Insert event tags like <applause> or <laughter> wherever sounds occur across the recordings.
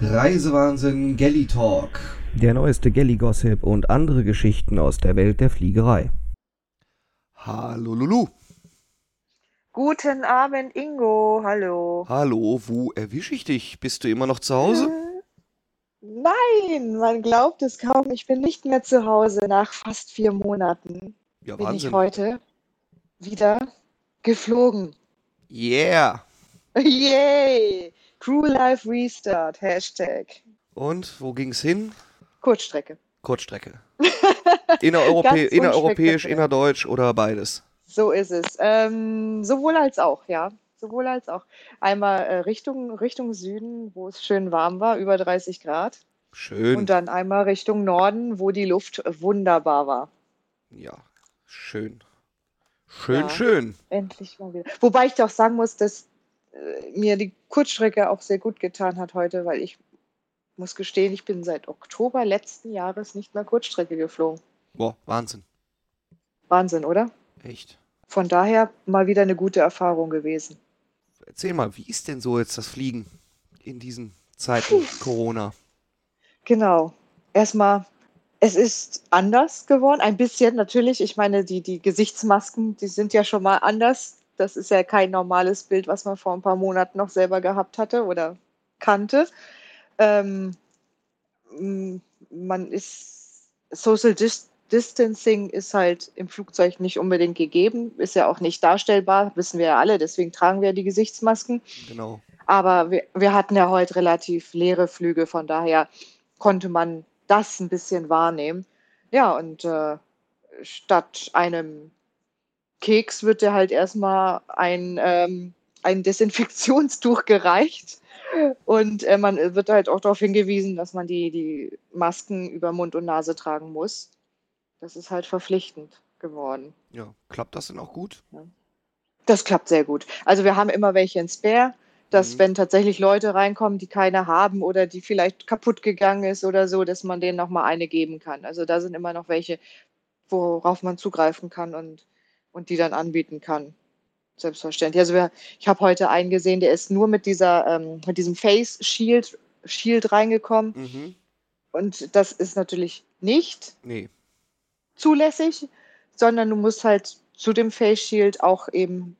Reisewahnsinn Galley Talk. Der neueste Galley-Gossip und andere Geschichten aus der Welt der Fliegerei. Hallo Lulu. Guten Abend, Ingo. Hallo. Hallo, wo erwische ich dich? Bist du immer noch zu Hause? Nein, man glaubt es kaum. Ich bin nicht mehr zu Hause nach fast vier Monaten. Ja, Bin ich Wahnsinn. heute wieder geflogen. Yeah. <laughs> Yay! Crew Life Restart. Hashtag. Und wo ging's hin? Kurzstrecke. Kurzstrecke. <laughs> Innereuropä innereuropäisch, innerdeutsch oder beides? So ist es. Ähm, sowohl als auch, ja. Sowohl als auch. Einmal äh, Richtung, Richtung Süden, wo es schön warm war, über 30 Grad. Schön. Und dann einmal Richtung Norden, wo die Luft wunderbar war. ja, schön. Schön, Ja. schön. Endlich mal wieder. Wobei ich doch sagen muss, dass mir die Kurzstrecke auch sehr gut getan hat heute, weil ich muss gestehen, ich bin seit Oktober letzten Jahres nicht mehr Kurzstrecke geflogen. Boah, Wahnsinn. Wahnsinn, oder? Echt. Von daher mal wieder eine gute Erfahrung gewesen. Erzähl mal, wie ist denn so jetzt das Fliegen in diesen Zeiten Corona? Genau. Erstmal, es ist anders geworden, ein bisschen natürlich. Ich meine, die, die Gesichtsmasken, die sind ja schon mal anders. Das ist ja kein normales Bild, was man vor ein paar Monaten noch selber gehabt hatte oder kannte. Ähm, man ist Social Dis Distancing ist halt im Flugzeug nicht unbedingt gegeben, ist ja auch nicht darstellbar, wissen wir ja alle, deswegen tragen wir die Gesichtsmasken. Genau. Aber wir, wir hatten ja heute relativ leere Flüge, von daher konnte man das ein bisschen wahrnehmen. Ja, und äh, statt einem Keks wird dir halt erstmal ein, ähm, ein Desinfektionstuch gereicht. Und äh, man wird halt auch darauf hingewiesen, dass man die, die Masken über Mund und Nase tragen muss. Das ist halt verpflichtend geworden. Ja, klappt das denn auch gut? Das klappt sehr gut. Also wir haben immer welche in Spare, dass Mhm. wenn tatsächlich Leute reinkommen, die keine haben oder die vielleicht kaputt gegangen ist oder so, dass man denen nochmal eine geben kann. Also da sind immer noch welche, worauf man zugreifen kann und, und die dann anbieten kann. Selbstverständlich. Also wir, ich habe heute einen gesehen, der ist nur mit dieser, ähm, mit diesem Face Shield, Shield reingekommen. Mhm. Und das ist natürlich nicht Nee. zulässig, sondern du musst halt zu dem Face Shield auch eben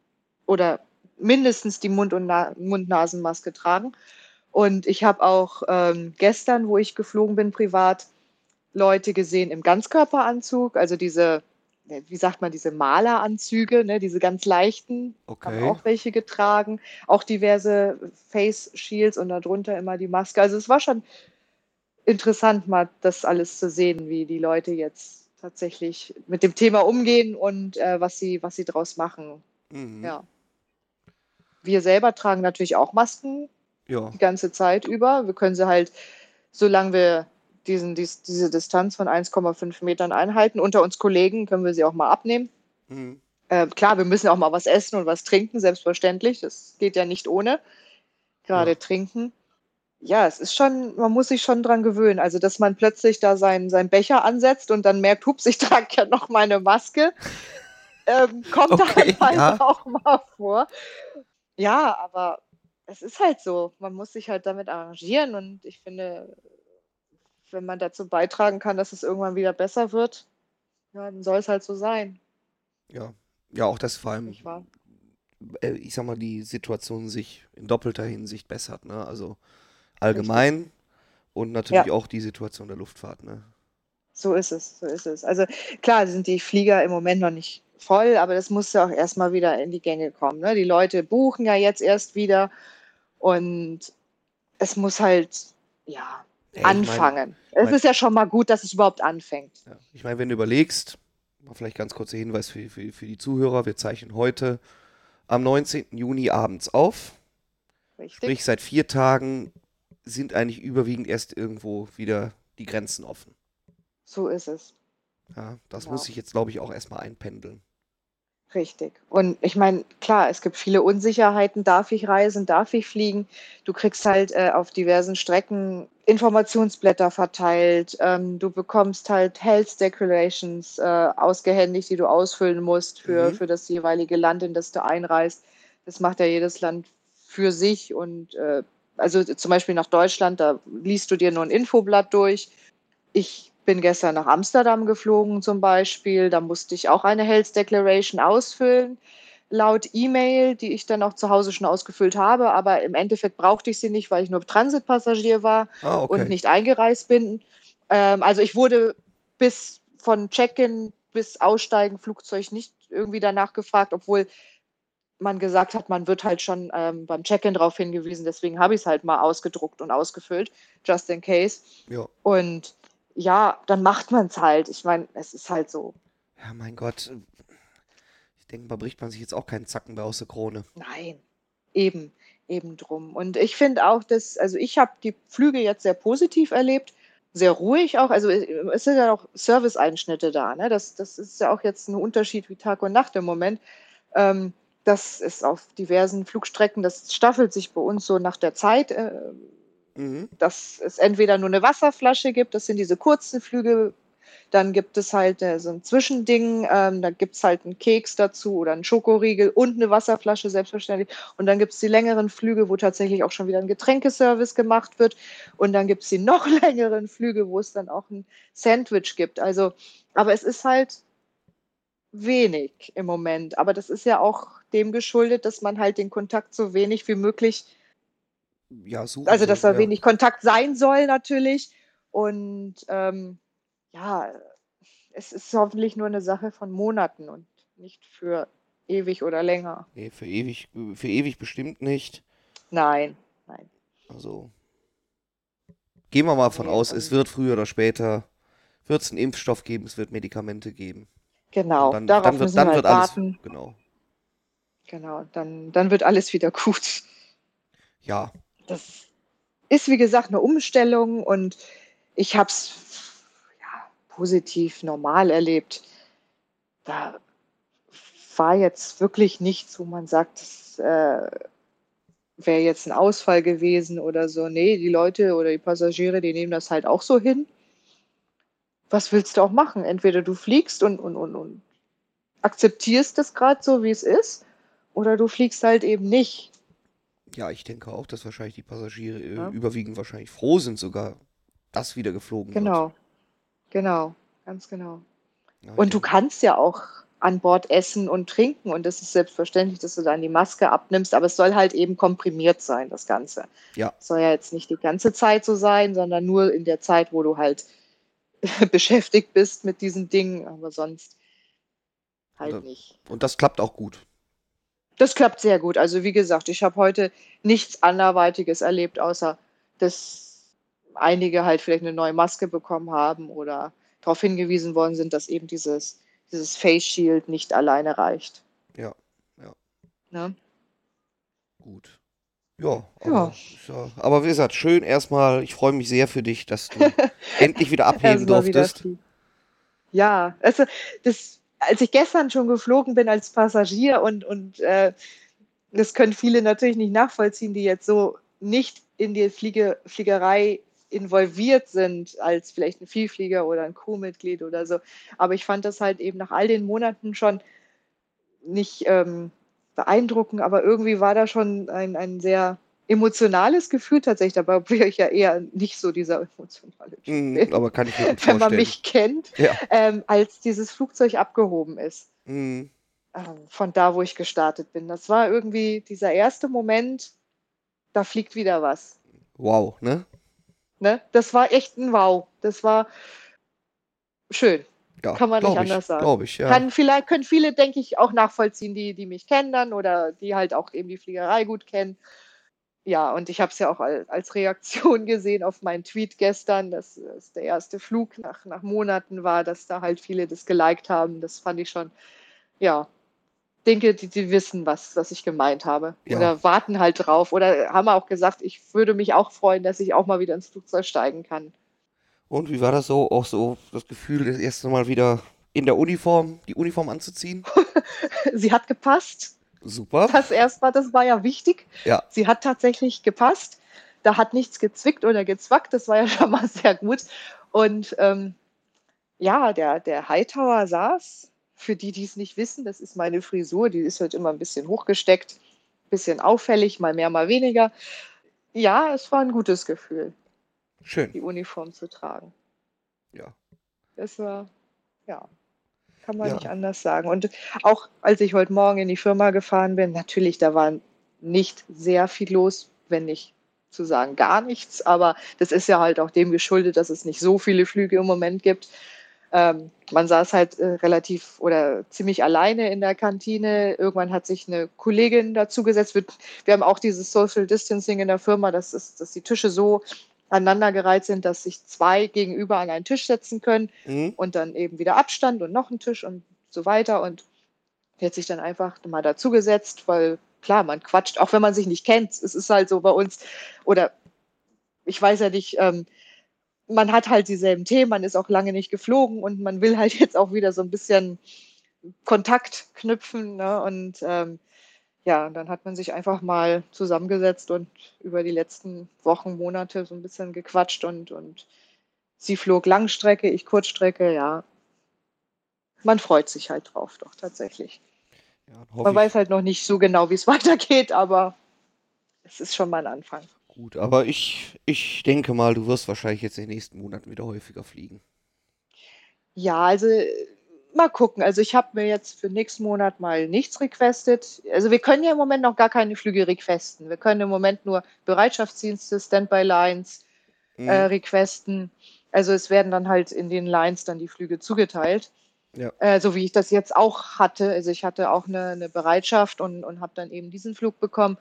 oder mindestens die Mund- und Na Mund-Nasen-Maske tragen. Und ich habe auch ähm, gestern, wo ich geflogen bin, privat, Leute gesehen im Ganzkörperanzug, also diese, wie sagt man, diese Maleranzüge, ne, diese ganz leichten, haben Okay. auch welche getragen, auch diverse Face Shields und darunter immer die Maske. Also es war schon interessant, mal das alles zu sehen, wie die Leute jetzt tatsächlich mit dem Thema umgehen und äh, was sie, was sie draus machen. Mhm. Ja. Wir selber tragen natürlich auch Masken Ja. die ganze Zeit über. Wir können sie halt, solange wir diesen, dies, diese Distanz von 1,5 Metern einhalten, unter uns Kollegen können wir sie auch mal abnehmen. Mhm. Äh, klar, wir müssen auch mal was essen und was trinken, selbstverständlich. Das geht ja nicht ohne. Gerade Ja. trinken. Ja, es ist schon, man muss sich schon dran gewöhnen. Also, dass man plötzlich da seinen, seinen Becher ansetzt und dann merkt, hups, ich trage ja noch meine Maske. Ähm, kommt Okay, dann halt ja. auch mal vor. Ja, aber es ist halt so. Man muss sich halt damit arrangieren und ich finde, wenn man dazu beitragen kann, dass es irgendwann wieder besser wird, ja, dann soll es halt so sein, Ja. Ja, auch das vor allem, äh, ich sag mal, die Situation sich in doppelter Hinsicht bessert, ne? Also allgemein und natürlich Ja. auch die Situation der Luftfahrt, ne? So ist es, so ist es. Also klar sind die Flieger im Moment noch nicht voll, aber das muss ja auch erstmal wieder in die Gänge kommen. Ne? Die Leute buchen ja jetzt erst wieder und es muss halt, ja, Ja, ich mein- anfangen. es mein- ist ja schon mal gut, dass es überhaupt anfängt. Ja. Ich meine, wenn du überlegst, vielleicht ganz kurzer Hinweis für, für, für die Zuhörer, wir zeichnen heute am 19. Juni abends auf. Richtig? Sprich, seit vier Tagen sind eigentlich überwiegend erst irgendwo wieder die Grenzen offen. So ist es. Ja, das Genau. muss sich jetzt, glaube ich, auch erstmal einpendeln. Richtig. Und ich meine, klar, es gibt viele Unsicherheiten. Darf ich reisen? Darf ich fliegen? Du kriegst halt äh, auf diversen Strecken Informationsblätter verteilt. Ähm, du bekommst halt Health Declarations äh, ausgehändigt, die du ausfüllen musst für, Mhm. für das jeweilige Land, in das du einreist. Das macht ja jedes Land für sich und äh, also zum Beispiel nach Deutschland, da liest du dir nur ein Infoblatt durch. Ich bin gestern nach Amsterdam geflogen zum Beispiel, da musste ich auch eine Health Declaration ausfüllen laut E-Mail, die ich dann auch zu Hause schon ausgefüllt habe, aber im Endeffekt brauchte ich sie nicht, weil ich nur Transitpassagier war Ah, okay. und nicht eingereist bin. Ähm, also ich wurde bis von Check-in bis Aussteigen Flugzeug nicht irgendwie danach gefragt, obwohl man gesagt hat, man wird halt schon ähm, beim Check-in darauf hingewiesen. Deswegen habe ich es halt mal ausgedruckt und ausgefüllt, just in case. Ja. Und ja, dann macht man es halt. Ich meine, es ist halt so. Ja, mein Gott. Denke, da bricht man sich jetzt auch keinen Zacken mehr aus der Krone. Nein, eben, eben drum. Und ich finde auch, dass, also ich habe die Flüge jetzt sehr positiv erlebt, sehr ruhig auch. Also äh, es sind ja auch Serviceeinschnitte da. Ne? Das, das ist ja auch jetzt ein Unterschied wie Tag und Nacht im Moment. Ähm, das ist auf diversen Flugstrecken, das staffelt sich bei uns so nach der Zeit. Äh, Mhm. dass es entweder nur eine Wasserflasche gibt, das sind diese kurzen Flüge, dann gibt es halt äh, so ein Zwischending, ähm, da gibt es halt einen Keks dazu oder einen Schokoriegel und eine Wasserflasche, selbstverständlich. Und dann gibt es die längeren Flüge, wo tatsächlich auch schon wieder ein Getränkeservice gemacht wird. Und dann gibt es die <laughs> noch längeren Flüge, wo es dann auch ein Sandwich gibt. Also, aber es ist halt wenig im Moment. Aber das ist ja auch dem geschuldet, dass man halt den Kontakt so wenig wie möglich Ja, suchen also dass da ja. wenig Kontakt sein soll natürlich. Und ähm, ja, es ist hoffentlich nur eine Sache von Monaten und nicht für ewig oder länger. Nee, für ewig, für ewig bestimmt nicht. Nein, nein. Also gehen wir mal von Nee, aus, es wird früher oder später wird es einen Impfstoff geben, es wird Medikamente geben. Genau, Und dann, darauf dann wird, müssen dann wir halt alles, warten. genau. Genau, dann, dann wird alles wieder gut. Ja, Das ist, wie gesagt, eine Umstellung und ich habe es positiv, normal erlebt. Da war jetzt wirklich nichts, wo man sagt, das äh, wäre jetzt ein Ausfall gewesen oder so. Nee, die Leute oder die Passagiere, die nehmen das halt auch so hin. Was willst du auch machen? Entweder du fliegst und, und, und, und akzeptierst es gerade so, wie es ist, oder du fliegst halt eben nicht. ja, ich denke auch, dass wahrscheinlich die Passagiere äh, Ja. überwiegend wahrscheinlich froh sind sogar, dass wieder geflogen wird. Genau, genau, ganz genau. Ich Und du kannst ja auch an Bord essen und trinken und es ist selbstverständlich, dass du dann die Maske abnimmst, aber es soll halt eben komprimiert sein, das Ganze. Ja. Es soll ja jetzt nicht die ganze Zeit so sein, sondern nur in der Zeit, wo du halt <laughs> beschäftigt bist mit diesen Dingen, aber sonst halt Also- nicht. Und das klappt auch gut. Das klappt sehr gut. Also wie gesagt, ich habe heute nichts anderweitiges erlebt, außer dass einige halt vielleicht eine neue Maske bekommen haben oder darauf hingewiesen worden sind, dass eben dieses, dieses Face Shield nicht alleine reicht. Ja, ja. Ne? Gut. Ja, aber, Ja. aber wie gesagt, schön erstmal. Ich freue mich sehr für dich, dass du <laughs> endlich wieder abheben wieder durftest. Ja, also das, als ich gestern schon geflogen bin als Passagier und, und äh, das können viele natürlich nicht nachvollziehen, die jetzt so nicht in die Fliege, Fliegerei involviert sind, als vielleicht ein Vielflieger oder ein Crewmitglied oder so. Aber ich fand das halt eben nach all den Monaten schon nicht ähm, beeindruckend, aber irgendwie war da schon ein, ein sehr emotionales Gefühl tatsächlich dabei, obwohl ich ja eher nicht so dieser emotionale Typ bin aber kann ich mir gut <laughs> wenn man vorstellen. mich kennt, Ja. ähm, als dieses Flugzeug abgehoben ist. Ähm, von da, wo ich gestartet bin. Das war irgendwie dieser erste Moment, da fliegt wieder was. Wow, ne? Ne? Das war echt ein Wow. Das war schön. Ja, Kann man nicht ich, anders sagen. Glaube ich, ja. Kann vielleicht, können viele, denke ich, auch nachvollziehen, die, die mich kennen dann oder die halt auch eben die Fliegerei gut kennen. Ja, und ich habe es ja auch als, als Reaktion <laughs> gesehen auf meinen Tweet gestern, dass es der erste Flug nach, nach Monaten war, dass da halt viele das geliked haben. Das fand ich schon, ja, denke, die, die wissen, was, was ich gemeint habe. Ja. Oder warten halt drauf. Oder haben auch gesagt, ich würde mich auch freuen, dass ich auch mal wieder ins Flugzeug steigen kann. Und wie war das so? Auch so das Gefühl, das erste Mal wieder in der Uniform, die Uniform anzuziehen? <laughs> Sie hat gepasst. Super. Das erstmal, das war ja wichtig. Ja. Sie hat tatsächlich gepasst. Da hat nichts gezwickt oder gezwackt. Das war ja <laughs> schon mal sehr gut. Und ähm, ja, der, der Hightower saß. Für die, die es nicht wissen, das ist meine Frisur. Die ist halt immer ein bisschen hochgesteckt, ein bisschen auffällig, mal mehr, mal weniger. Ja, es war ein gutes Gefühl, Schön. die Uniform zu tragen. Ja. Das war, ja, kann man Ja. nicht anders sagen. Und auch als ich heute Morgen in die Firma gefahren bin, natürlich, da war nicht sehr viel los, wenn nicht zu sagen gar nichts. Aber das ist ja halt auch dem geschuldet, dass es nicht so viele Flüge im Moment gibt. Ähm, man saß halt äh, relativ oder ziemlich alleine in der Kantine. Irgendwann hat sich eine Kollegin dazugesetzt. Wir, wir haben auch dieses Social Distancing in der Firma, das ist, dass die Tische so aneinandergereiht sind, dass sich zwei gegenüber an einen Tisch setzen können Mhm. und dann eben wieder Abstand und noch ein Tisch und so weiter. Und die hat sich dann einfach mal dazugesetzt, weil klar, man quatscht, auch wenn man sich nicht kennt. Es ist halt so bei uns, oder ich weiß ja nicht, ähm, man hat halt dieselben Themen, man ist auch lange nicht geflogen und man will halt <laughs> jetzt auch wieder so ein bisschen Kontakt knüpfen. Ne? Und ähm, ja, dann hat man sich einfach mal zusammengesetzt und über die letzten Wochen, Monate so ein bisschen gequatscht und, und sie flog Langstrecke, ich Kurzstrecke, ja. Man freut sich halt drauf, doch tatsächlich. Ja, Man weiß halt noch nicht so genau, wie es <laughs> weitergeht, aber es ist schon mal ein Anfang. Gut. Aber ich, ich denke mal, du wirst wahrscheinlich jetzt in den nächsten Monaten wieder häufiger fliegen. Ja, also mal gucken. Also ich habe mir jetzt für nächsten Monat mal nichts requestet. Also wir können ja im Moment noch gar keine Flüge requesten. Wir können im Moment nur Bereitschaftsdienste, Standby-Lines Mhm. äh, requesten. Also es werden dann halt in den Lines dann die Flüge zugeteilt. Ja. Äh, so wie ich das jetzt auch hatte. Also ich hatte auch eine, eine Bereitschaft und, und habe dann eben diesen Flug bekommen.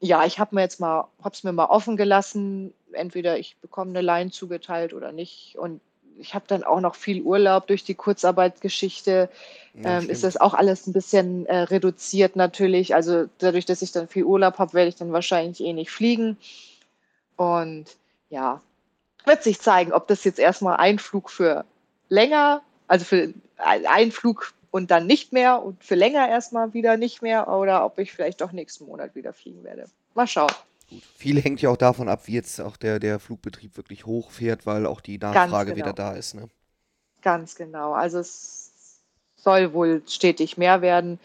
Ja, ich habe mir jetzt mal, habe es mir mal offen gelassen. Entweder ich bekomme eine Line zugeteilt oder nicht. Und ich habe dann auch noch viel Urlaub durch die Kurzarbeitsgeschichte. Ja, Ähm, ist das auch alles ein bisschen äh, reduziert natürlich. Also dadurch, dass ich dann viel Urlaub habe, werde ich dann wahrscheinlich eh nicht fliegen. Und ja, wird sich zeigen, ob das jetzt erstmal ein Flug für länger, also für ein Flug und dann nicht mehr und für länger erstmal wieder nicht mehr oder ob ich vielleicht doch nächsten Monat wieder fliegen werde. Mal schauen. Gut. Viel hängt ja auch davon ab, wie jetzt auch der, der Flugbetrieb wirklich hochfährt, weil auch die Nachfrage genau. wieder da ist. Ne? Ganz genau. Also es soll wohl stetig mehr werden.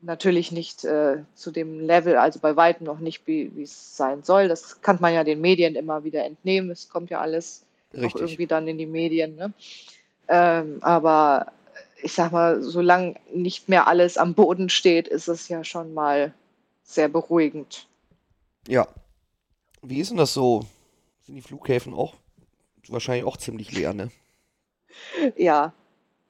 Natürlich nicht äh, zu dem Level, also bei weitem noch nicht, wie es sein soll. Das kann man ja den Medien immer wieder entnehmen. Es kommt ja alles auch irgendwie dann in die Medien. Ne? Ähm, aber ich sag mal, solange nicht mehr alles am Boden steht, ist es ja schon mal sehr beruhigend. Ja. Wie ist denn das so? Sind die Flughäfen auch wahrscheinlich auch ziemlich leer, ne? Ja,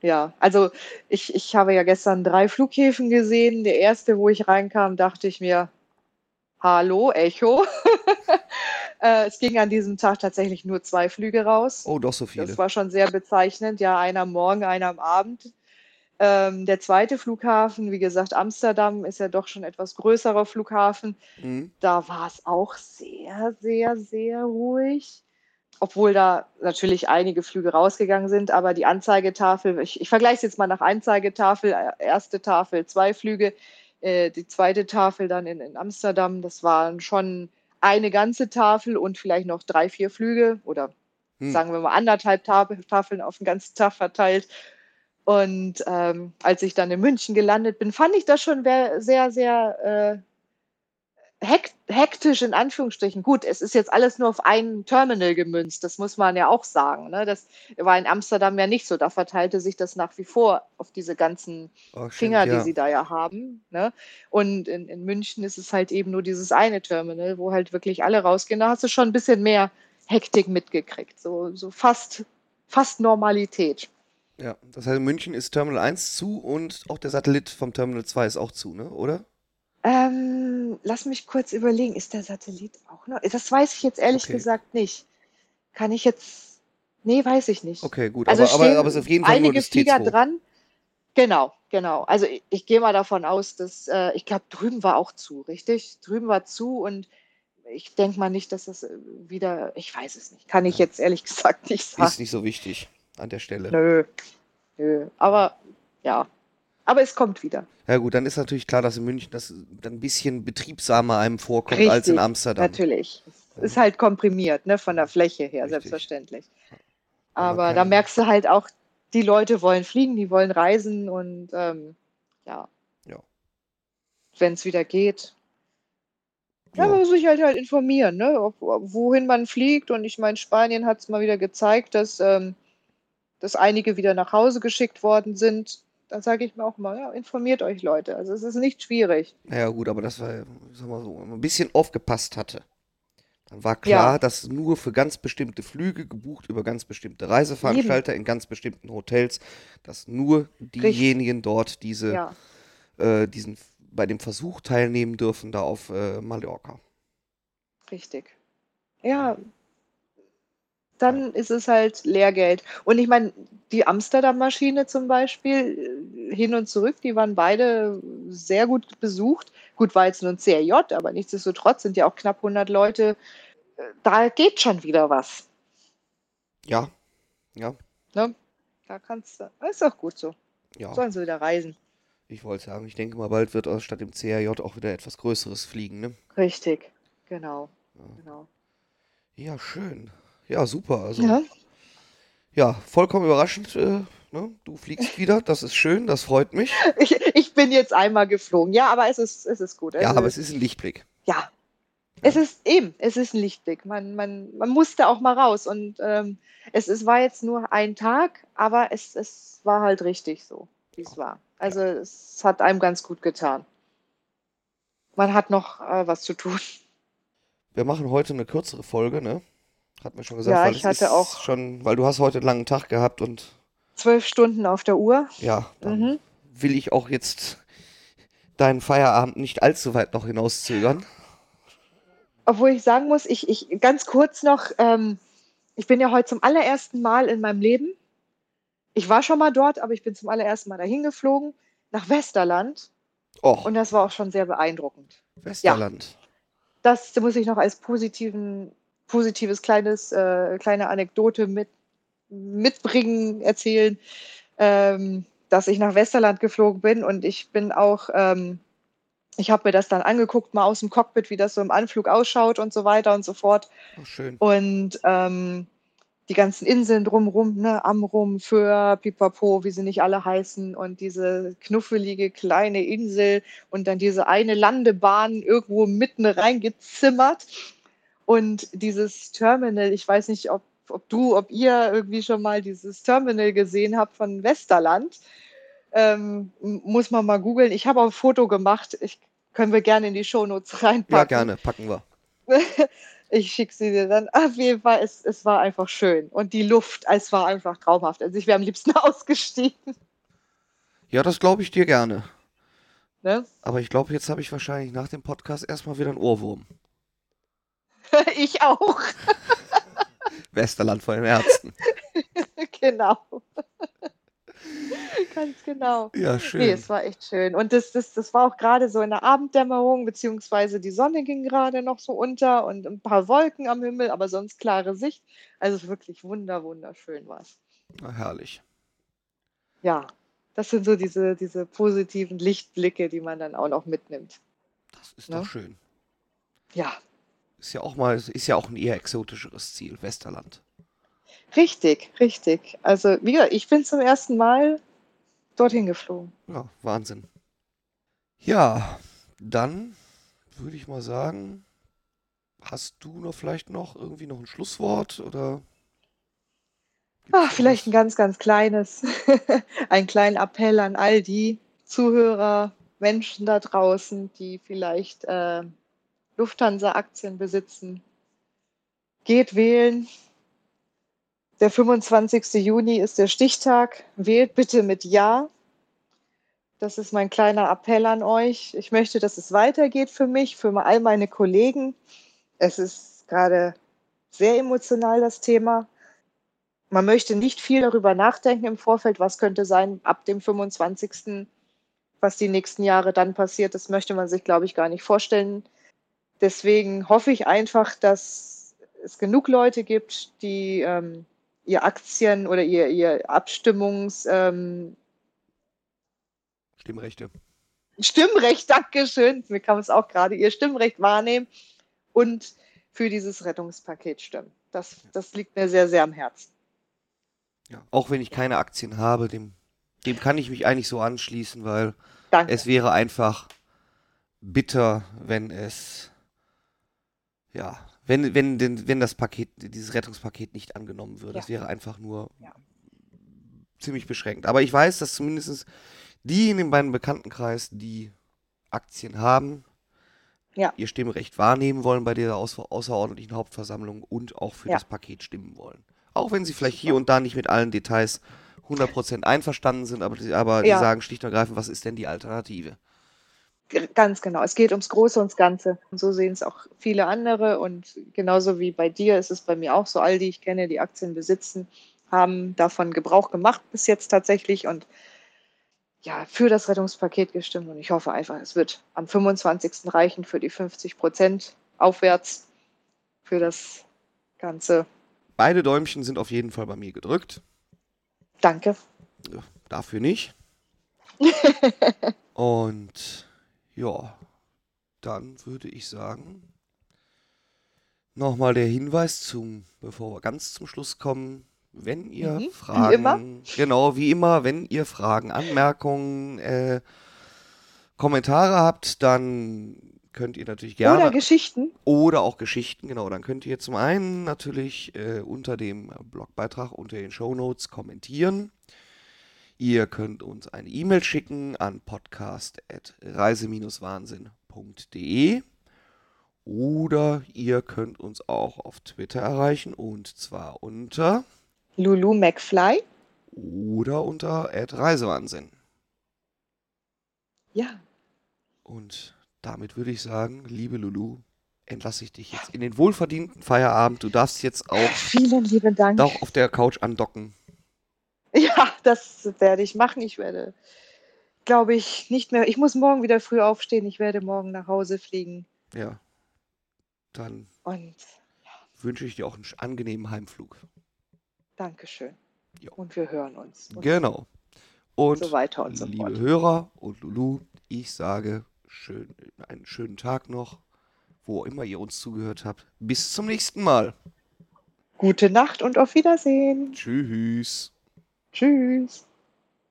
ja. Also ich, ich habe ja gestern drei Flughäfen gesehen. Der erste, wo ich reinkam, dachte ich mir, hallo, Echo. <laughs> äh, es ging an diesem Tag tatsächlich nur zwei Flüge raus. Oh, doch so Das viele. war schon sehr bezeichnend. Ja, einer am Morgen, einer am Abend. Ähm, der zweite Flughafen, wie gesagt, Amsterdam ist ja doch schon etwas größerer Flughafen. Mhm. Da war es auch sehr, sehr, sehr ruhig. Obwohl da natürlich einige Flüge rausgegangen sind, aber die Anzeigetafel, ich, ich vergleiche es jetzt mal nach Anzeigetafel, äh, erste Tafel zwei Flüge, äh, die zweite Tafel dann in, in Amsterdam, das waren schon eine ganze Tafel und vielleicht noch drei, vier Flüge oder Hm. sagen wir mal anderthalb Tafel, Tafeln auf den ganzen Tag verteilt. Und ähm, als ich dann in München gelandet bin, fand ich das schon sehr, sehr äh, hektisch in Anführungsstrichen. Gut, es ist jetzt alles nur auf ein Terminal gemünzt, das muss man ja auch sagen. Ne? Das war in Amsterdam ja nicht so. Da verteilte sich das nach wie vor auf diese ganzen Oh, stimmt, Finger, die ja. sie da ja haben. Ne? Und in, in München ist es halt eben nur dieses eine Terminal, wo halt wirklich alle rausgehen. Da hast du schon ein bisschen mehr Hektik mitgekriegt. So, so fast, fast Normalität. Ja, das heißt, in München ist Terminal 1 zu und auch der Satellit vom Terminal 2 ist auch zu, ne? Oder? Ähm, lass mich kurz überlegen, ist der Satellit auch noch? Das weiß ich jetzt ehrlich Okay. gesagt nicht. Kann ich jetzt. Nee, weiß ich nicht. Okay, gut. Also aber, aber, stehen aber es ist auf jeden Fall nur einige das Flieger T2. dran. Genau, genau. Also ich, ich gehe mal davon aus, dass äh, ich glaube, drüben war auch zu, richtig? Drüben war zu und ich denke mal nicht, dass das äh, wieder, ich weiß es nicht. Kann ich jetzt ehrlich <laughs> gesagt nicht sagen. Ist nicht so wichtig an der Stelle. Nö, nö. Aber ja, aber es kommt wieder. Ja gut, dann ist natürlich klar, dass in München das dann ein bisschen betriebsamer einem vorkommt als in Richtig, Amsterdam. Natürlich. Es ist halt komprimiert, ne, von der Fläche her, Richtig. selbstverständlich. Aber Aber da merkst du halt auch, die Leute wollen fliegen, die wollen reisen und ähm, ja. Ja. Wenn es wieder geht. Ja, man muss sich halt halt informieren, ne? Ob, wohin man fliegt. Und ich meine, Spanien hat es mal wieder gezeigt, dass, ähm, dass einige wieder nach Hause geschickt worden sind. Da sage ich mir auch mal, ja, informiert euch Leute. Also es ist nicht schwierig. Naja, gut, aber das war, sag mal so, ein bisschen aufgepasst hatte. Dann war klar, Ja. dass nur für ganz bestimmte Flüge gebucht über ganz bestimmte Reiseveranstalter in ganz bestimmten Hotels, dass nur diejenigen dort diese, Ja, äh, diesen, bei dem Versuch teilnehmen dürfen, da auf äh, Mallorca. richtig. Ja, dann ist es halt Lehrgeld. Und ich meine, die Amsterdam-Maschine zum Beispiel, äh, hin und zurück, die waren beide sehr gut besucht. Gut, war jetzt nur ein CRJ, aber nichtsdestotrotz sind ja auch knapp 100 Leute. Äh, Da geht schon wieder was. Ja, ja, Ne? Da kannst du, ist auch gut so. ja. Sollen sie wieder reisen. Ich wollte sagen, ich denke mal, bald wird statt dem CRJ auch wieder etwas Größeres fliegen, ne? Richtig, genau. genau. Ja, schön. Ja, super. Also, Ja, ja, vollkommen überraschend. Äh, ne? Du fliegst wieder, das ist schön, das freut mich. <laughs> ich, ich bin jetzt einmal geflogen. Ja, aber es ist, es ist gut. Ja, Also, aber es ist ein Lichtblick. ja. Es ist eben, es ist ein Lichtblick. Man, man, man musste auch mal raus. Und ähm, es, es war jetzt nur ein Tag, aber es, es war halt richtig so, wie es war. Also es hat einem ganz gut getan. Man hat noch äh, was zu tun. Wir machen heute eine kürzere Folge, ne? Hat mir schon gesagt, Ja, weil ich hatte auch- schon, weil du hast heute einen langen Tag gehabt und Zwölf Stunden auf der Uhr. ja, dann Mhm. will ich auch jetzt deinen Feierabend nicht allzu weit noch hinauszögern. Obwohl ich sagen muss, ich, ich ganz kurz noch, ähm, ich bin ja heute zum allerersten Mal in meinem Leben. Ich war schon mal dort, aber ich bin zum allerersten Mal dahin geflogen, nach Westerland. Och, Und das war auch schon sehr beeindruckend. Westerland. Das muss ich noch als positiven, positives kleines, äh, kleine Anekdote mit, mitbringen, erzählen, ähm, dass ich nach Westerland geflogen bin und ich bin auch, ähm, ich habe mir das dann angeguckt, mal aus dem Cockpit, wie das so im Anflug ausschaut und so weiter und so fort. Oh, schön. Und ähm, die ganzen Inseln drumherum, ne, Amrum, Föhr, Pipapo, wie sie nicht alle heißen, und diese knuffelige kleine Insel und dann diese eine Landebahn irgendwo mitten reingezimmert. Und dieses Terminal, ich weiß nicht, ob, ob du, ob ihr irgendwie schon mal dieses Terminal gesehen habt von Westerland. Ähm, muss man mal googeln. Ich habe auch ein Foto gemacht. Ich, können wir gerne in die Shownotes <laughs> reinpacken. Ja, gerne, packen wir. <laughs> Ich schicke sie dir dann. Auf jeden Fall, es, es war einfach schön. Und die Luft, es war einfach traumhaft. Also ich wäre am liebsten <laughs> ausgestiegen. Ja, das glaube ich dir gerne. Ne? Aber ich glaube, jetzt habe ich wahrscheinlich nach dem Podcast erstmal wieder einen Ohrwurm. <laughs> Ich auch. <laughs> Westerland vor dem Herzen. <laughs> genau. Ganz genau. Ja, schön. Nee, es war echt schön. Und das, das, das war auch gerade so in der Abenddämmerung, beziehungsweise die Sonne ging gerade noch so unter und ein paar Wolken am Himmel, aber sonst klare Sicht. Also wirklich wunder, wunderschön war es. Na, herrlich. Ja, das sind so diese, diese positiven Lichtblicke, die man dann auch noch mitnimmt. Das ist Ne? doch schön. Ja, Ist ja auch mal, ist ja auch ein eher exotischeres Ziel, Westerland. richtig, richtig. Also, wie gesagt, ich bin zum ersten Mal dorthin geflogen. Ja, Wahnsinn. Ja, dann würde ich mal sagen, hast du noch vielleicht noch irgendwie noch ein Schlusswort oder? gibt's Ah, vielleicht ein ganz, ganz kleines, <laughs> einen kleinen Appell an all die Zuhörer, Menschen da draußen, die vielleicht äh, Lufthansa-Aktien besitzen. Geht wählen. Der 25. Juni ist der Stichtag. Wählt bitte mit Ja. Das ist mein kleiner Appell an euch. Ich möchte, dass es weitergeht für mich, für all meine Kollegen. Es ist gerade sehr emotional, das Thema. Man möchte nicht viel darüber nachdenken im Vorfeld, was könnte sein ab dem 25., was die nächsten Jahre dann passiert. Das möchte man sich, glaube ich, gar nicht vorstellen. Deswegen hoffe ich einfach, dass es genug Leute gibt, die ähm, ihr Aktien oder ihr, ihr Abstimmungs, ähm, Stimmrechte. Stimmrecht, Dankeschön, mir kam es auch gerade, ihr Stimmrecht wahrnehmen und für dieses Rettungspaket stimmen. Das, das liegt mir sehr, sehr am Herzen. Ja. Auch wenn ich keine Aktien habe, dem, dem kann ich mich eigentlich so anschließen, weil Danke. es wäre einfach bitter, wenn es ja, wenn, wenn, denn, wenn das Paket, dieses Rettungspaket nicht angenommen würde. Das Ja. wäre einfach nur Ja. ziemlich beschränkt. Aber ich weiß, dass zumindest die in meinem Bekanntenkreis, die Aktien haben, Ja. ihr Stimmrecht wahrnehmen wollen bei außer außerordentlichen Hauptversammlung und auch für das Paket stimmen wollen. Auch wenn sie vielleicht hier und da nicht mit allen Details 100% einverstanden sind, aber, aber die sagen schlicht und ergreifend, was ist denn die Alternative? Ganz genau. Es geht ums Große und das Ganze. Und so sehen es auch viele andere. Und genauso wie bei dir ist es bei mir auch so. All die ich kenne, die Aktien besitzen, haben davon Gebrauch gemacht bis jetzt tatsächlich und ja, für das Rettungspaket gestimmt. Und ich hoffe einfach, es wird am 25. reichen für die 50 Prozent aufwärts für das Ganze. Beide Däumchen sind auf jeden Fall bei mir gedrückt. Danke. Dafür nicht. <laughs> Und ja, dann würde ich sagen, nochmal der Hinweis zum, bevor wir ganz zum Schluss kommen, wenn ihr Mhm, wie Fragen, immer. genau wie immer, wenn ihr Fragen, Anmerkungen, äh, Kommentare habt, dann könnt ihr natürlich gerne Oder Geschichten. oder auch Geschichten, genau. Dann könnt ihr zum einen natürlich äh, unter dem Blogbeitrag, unter den Shownotes kommentieren. Ihr könnt uns eine E-Mail schicken an podcast.reise-wahnsinn.de oder ihr könnt uns auch auf Twitter erreichen und zwar unter Lulu McFly. oder unter @reisewahnsinn. Ja, Und damit würde ich sagen, liebe Lulu, entlasse ich dich jetzt in den wohlverdienten Feierabend. Du darfst jetzt auch vielen lieben Dank. auch auf der Couch andocken. Ja, das werde ich machen. Ich werde, glaube ich, nicht mehr. Ich muss morgen wieder früh aufstehen. Ich werde morgen nach Hause fliegen. Ja. Dann Und wünsche ich dir auch einen angenehmen Heimflug. Dankeschön. Jo. Und wir hören uns. Und Genau. Und so weiter und so liebe fort. Hörer und Lulu, ich sage schön, einen schönen Tag noch, wo immer ihr uns zugehört habt. Bis zum nächsten Mal. Gute Nacht und auf Wiedersehen. Tschüss. Tschüss.